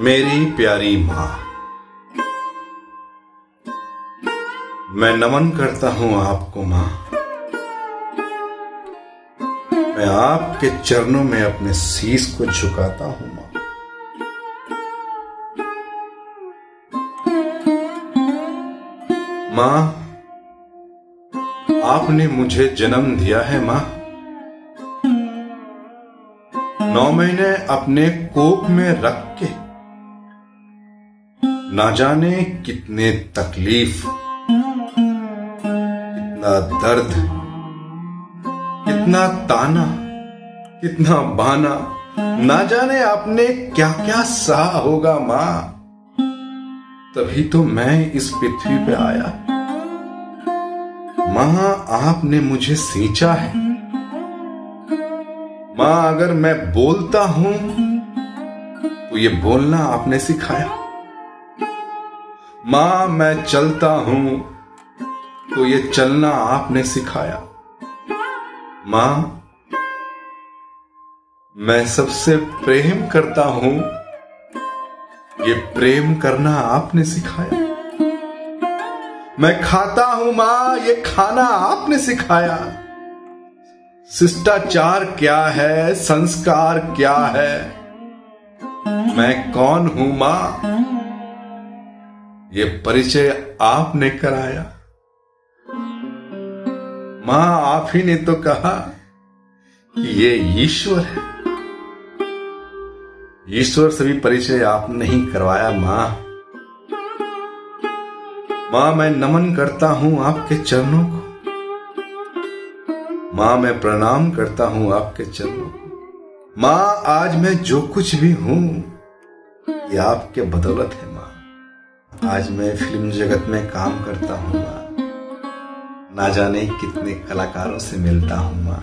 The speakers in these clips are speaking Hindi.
मेरी प्यारी माँ। मैं नमन करता हूँ आपको माँ। मैं आपके चरणों में अपने शीश को झुकाता हूँ माँ। माँ, आपने मुझे जन्म दिया है माँ। नौ महीने अपने कोप में रख के ना जाने कितने तकलीफ़, कितना दर्द, कितना ताना, कितना बहाना। ना जाने आपने क्या क्या सहा होगा माँ। तभी तो मैं इस पृथ्वी पे आया। माँ, आपने मुझे सींचा है। माँ, अगर मैं बोलता हूँ तो ये बोलना आपने सिखाया। माँ, मैं चलता हूँ। तो ये चलना आपने सिखाया। माँ, मैं सबसे प्रेम करता हूँ। ये प्रेम करना आपने सिखाया। मैं खाता हूँ माँ, ये खाना आपने सिखाया। शिष्टाचार क्या है, संस्कार क्या है? मैं कौन हूँ माँ? ये परिचय आपने कराया। माँ आप ही ने तो कहा कि ये ईश्वर है। ईश्वर से भी परिचय आपने ही करवाया, माँ। माँ, मैं नमन करता हूँ आपके चरणों को। माँ, मैं प्रणाम करता हूँ आपके चरणों को। माँ, आज मैं जो कुछ भी हूँ, ये आपके बदौलत है, माँ। आज मैं फ़िल्म जगत में काम करता हूँ माँ ना जाने कितने कलाकारों से मिलता हूँ माँ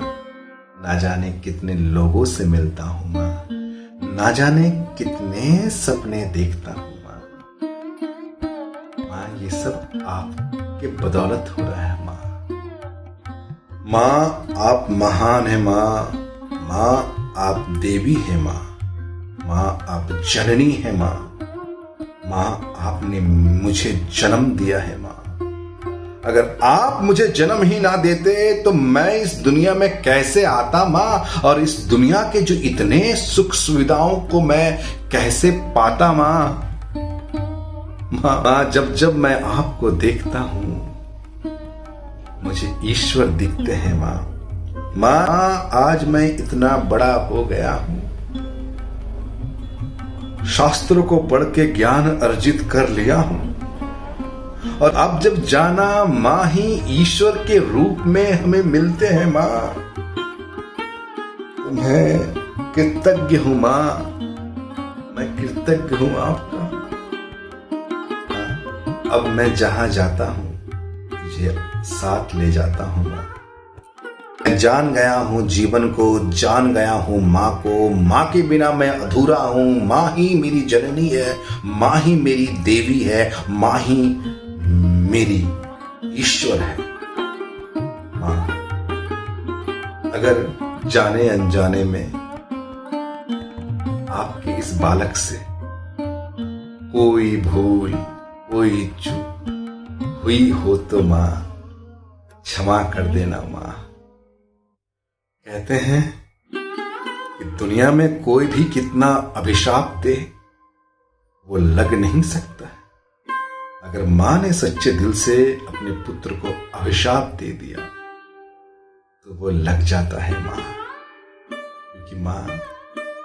ना जाने कितने लोगों से मिलता हूँ माँ ना जाने कितने सपने देखता हूँ माँ माँ, ये सब आपके बदौलत हो रहा है, माँ। माँ, आप महान है, माँ। माँ, आप देवी है, माँ। माँ, आप जननी है, माँ। माँ, आपने मुझे जन्म दिया है माँ। अगर आप मुझे जन्म ही ना देते तो मैं इस दुनिया में कैसे आता माँ? और इस दुनिया के जो इतने सुख सुविधाओं को मैं कैसे पाता माँ? माँ, जब जब मैं आपको देखता हूँ, मुझे ईश्वर दिखते हैं माँ। माँ, आज मैं इतना बड़ा हो गया हूँ। शास्त्रों को पढ़ के ज्ञान अर्जित कर लिया हूँ। और अब जब जाना माँ ही ईश्वर के रूप में हमें मिलते हैं माँ मैं कृतज्ञ हूँ माँ। मैं कृतज्ञ हूँ आपका। अब मैं जहाँ जाता हूँ, तुझे साथ ले जाता हूँ माँ। जान गया हूँ जीवन को, जान गया हूँ माँ को। माँ के बिना मैं अधूरा हूँ। माँ ही मेरी जननी है, माँ ही मेरी देवी है, माँ ही मेरी ईश्वर है। माँ, अगर जाने अनजाने में आपके इस बालक से कोई भूल, कोई चूक हुई हो तो माँ, क्षमा कर देना माँ। कहते हैं कि दुनिया में कोई भी कितना अभिशाप दे वो लग नहीं सकता अगर माँ ने सच्चे दिल से अपने पुत्र को अभिशाप दे दिया तो वो लग जाता है माँ। क्योंकि माँ,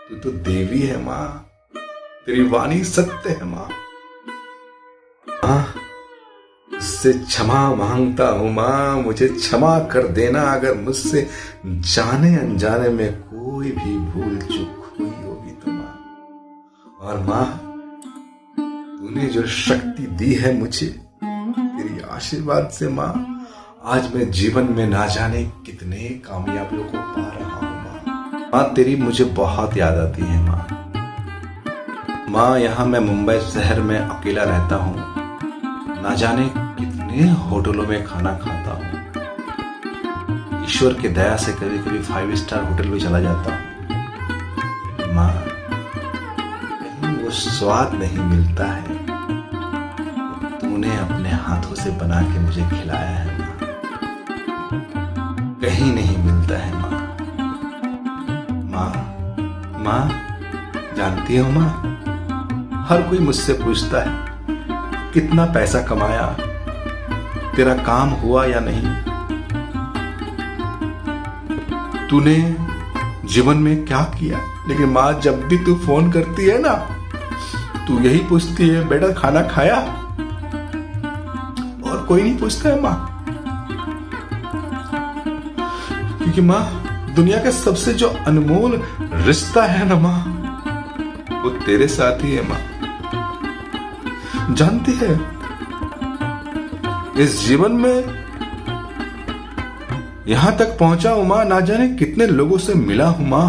तू तो देवी है माँ, तेरी वाणी सत्य है माँ। उससे क्षमा माँगता हूँ माँ, मुझे क्षमा कर देना अगर मुझसे जाने अनजाने में कोई भी भूल चूक हुई होगी तो माँ। और माँ, तूने जो शक्ति दी है मुझे, तेरी आशीर्वाद से माँ, आज मैं जीवन में ना जाने कितने कामयाबियों को पा रहा हूँ माँ। माँ, तेरी मुझे बहुत याद आती है माँ। माँ, यहाँ मैं मुंबई शहर में अकेला रहता हूँ। ना जाने कितने होटलों में खाना खाता हूँ। ईश्वर के दया से कभी कभी फाइव स्टार होटल में चला जाता हूँ। माँ, वो स्वाद नहीं मिलता है। तूने अपने हाथों से बना के मुझे खिलाया है, माँ। कहीं नहीं मिलता है, माँ। माँ माँ, जानती हो, माँ? हर कोई मुझसे पूछता है, कितना पैसा कमाया? तेरा काम हुआ या नहीं? तूने जीवन में क्या किया? लेकिन माँ, जब भी तू फ़ोन करती है ना, तू यही पूछती है, बेटा, खाना खाया? और कोई नहीं पूछता है माँ। क्योंकि माँ, दुनिया का सबसे जो अनमोल रिश्ता है ना माँ, वो तेरे साथ ही है माँ। जानती है इस जीवन में यहाँ तक पहुँचा हूँ माँ, ना जाने कितने लोगों से मिला हूँ माँ।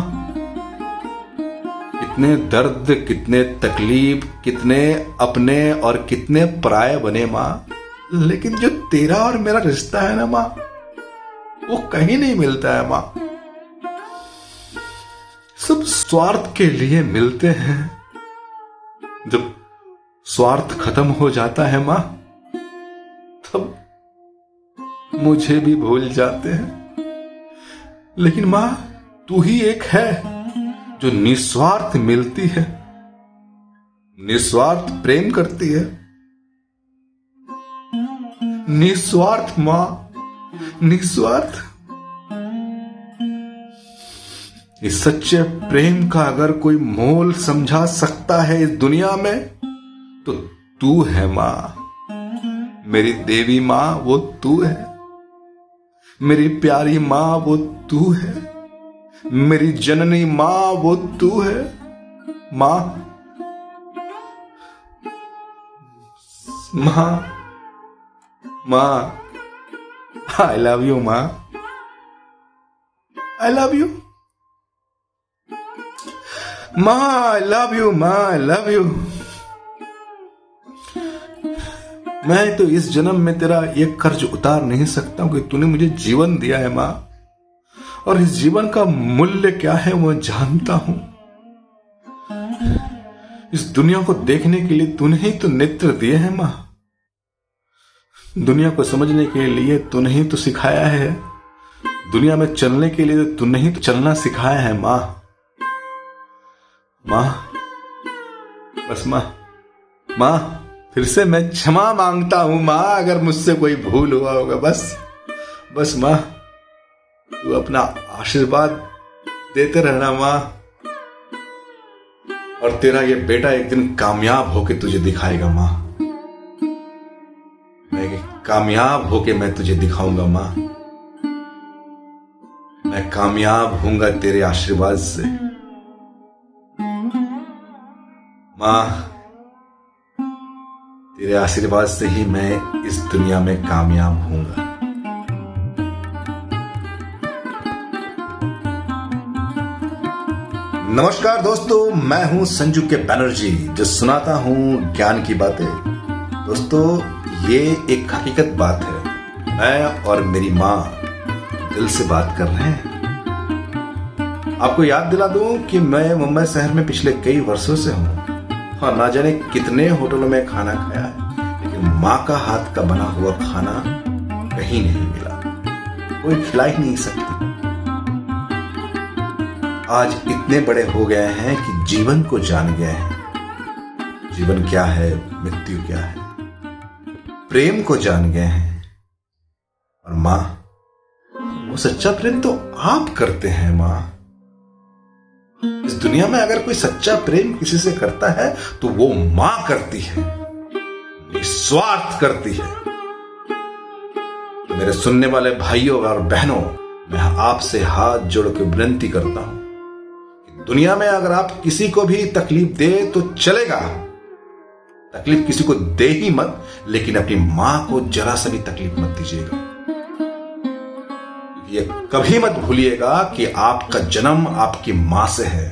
कितने दर्द, कितने तकलीफ़, कितने अपने और कितने पराये बने माँ। लेकिन जो तेरा और मेरा रिश्ता है ना माँ, वो कहीं नहीं मिलता है माँ। सब स्वार्थ के लिए मिलते हैं। जब स्वार्थ खत्म हो जाता है माँ तब मुझे भी भूल जाते हैं। लेकिन माँ, तू ही एक है जो निस्वार्थ मिलती है। निस्वार्थ प्रेम करती है। निस्वार्थ माँ, निस्वार्थ। इस सच्चे प्रेम का अगर कोई मोल समझा सकता है इस दुनिया में तो तू है माँ। मेरी देवी माँ वो तू है। मेरी प्यारी माँ वो तू है। मेरी जननी माँ वो तू है। माँ। माँ। माँ। आई लव यू माँ। आई लव यू माँ आई लव यू माँ आई लव यू मैं तो इस जन्म में तेरा ये कर्ज उतार नहीं सकता कि तूने मुझे जीवन दिया है, माँ। और इस जीवन का मूल्य क्या है, मैं जानता हूँ। इस दुनिया को देखने के लिए तूने ही तो नेत्र दिए हैं, माँ। दुनिया को समझने के लिए तूने ही तो सिखाया है। दुनिया में चलने के लिए तो तूने ही तो चलना सिखाया है, माँ। माँ, बस माँ माँ। फिर से मैं क्षमा माँगता हूँ, माँ, अगर मुझसे कोई भूल हुआ होगा, बस बस, माँ, तू अपना आशीर्वाद देते रहना, माँ। और तेरा ये बेटा एक दिन कामयाब होके तुझे दिखाएगा, माँ। मैं कामयाब होके मैं तुझे दिखाऊँगा, माँ। मैं कामयाब होऊँगा तेरे आशीर्वाद से। माँ तेरे आशीर्वाद से ही मैं इस दुनिया में कामयाब होऊँगा नमस्कार दोस्तों, मैं हूँ संजू के बैनर्जी जो सुनाता हूँ ज्ञान की बातें। दोस्तों, ये एक हकीकत बात है। मैं और मेरी माँ दिल से बात कर रहे हैं। आपको याद दिला दूँ कि मैं मुंबई शहर में पिछले कई वर्षों से हूँ। हाँ ना जाने कितने होटलों में खाना खाया है, लेकिन माँ का हाथ का बना हुआ खाना कहीं नहीं मिला। कोई खिला ही नहीं सकती। आज इतने बड़े हो गए हैं कि जीवन को जान गए हैं। जीवन क्या है, मृत्यु क्या है? प्रेम को जान गए हैं। और माँ, वो सच्चा प्रेम तो आप करते हैं, माँ। इस दुनिया में अगर कोई सच्चा प्रेम किसी से करता है तो वो माँ करती है। निस्वार्थ करती है। मेरे सुनने वाले भाइयों और बहनों, मैं आपसे हाथ जोड़ के विनती करता हूँ दुनिया में अगर आप किसी को भी तकलीफ़ दे तो चलेगा। तकलीफ़ किसी को दे ही मत, लेकिन अपनी माँ को जरा सा भी तकलीफ़ मत दीजिएगा। ये कभी मत भूलिएगा कि आपका जन्म आपकी माँ से है।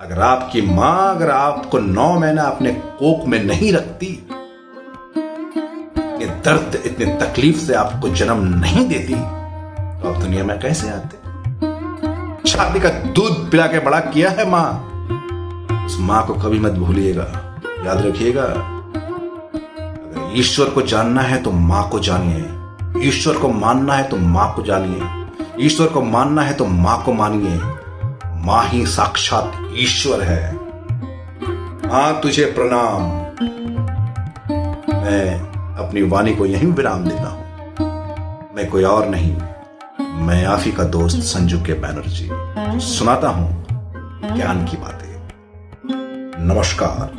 अगर आपकी माँ, अगर आपको नौ महीना अपने कोक में नहीं रखती, इतने दर्द, इतने तकलीफ़ से आपको जन्म नहीं देती तो आप दुनिया में कैसे आते? छाती का दूध पिला के बड़ा किया है माँ। उस माँ को कभी मत भूलिएगा। याद रखिएगा, अगर ईश्वर को जानना है तो माँ को जानिए। ईश्वर को मानना है तो माँ को जानिए। ईश्वर को मानना है तो माँ को मानिए। माँ ही साक्षात ईश्वर है। माँ, तुझे प्रणाम। मैं अपनी वाणी को यहीं विराम देता हूँ। मैं कोई और नहीं, मैं ही का दोस्त संजू के बैनर्जी सुनाता हूँ ज्ञान की बातें। नमस्कार।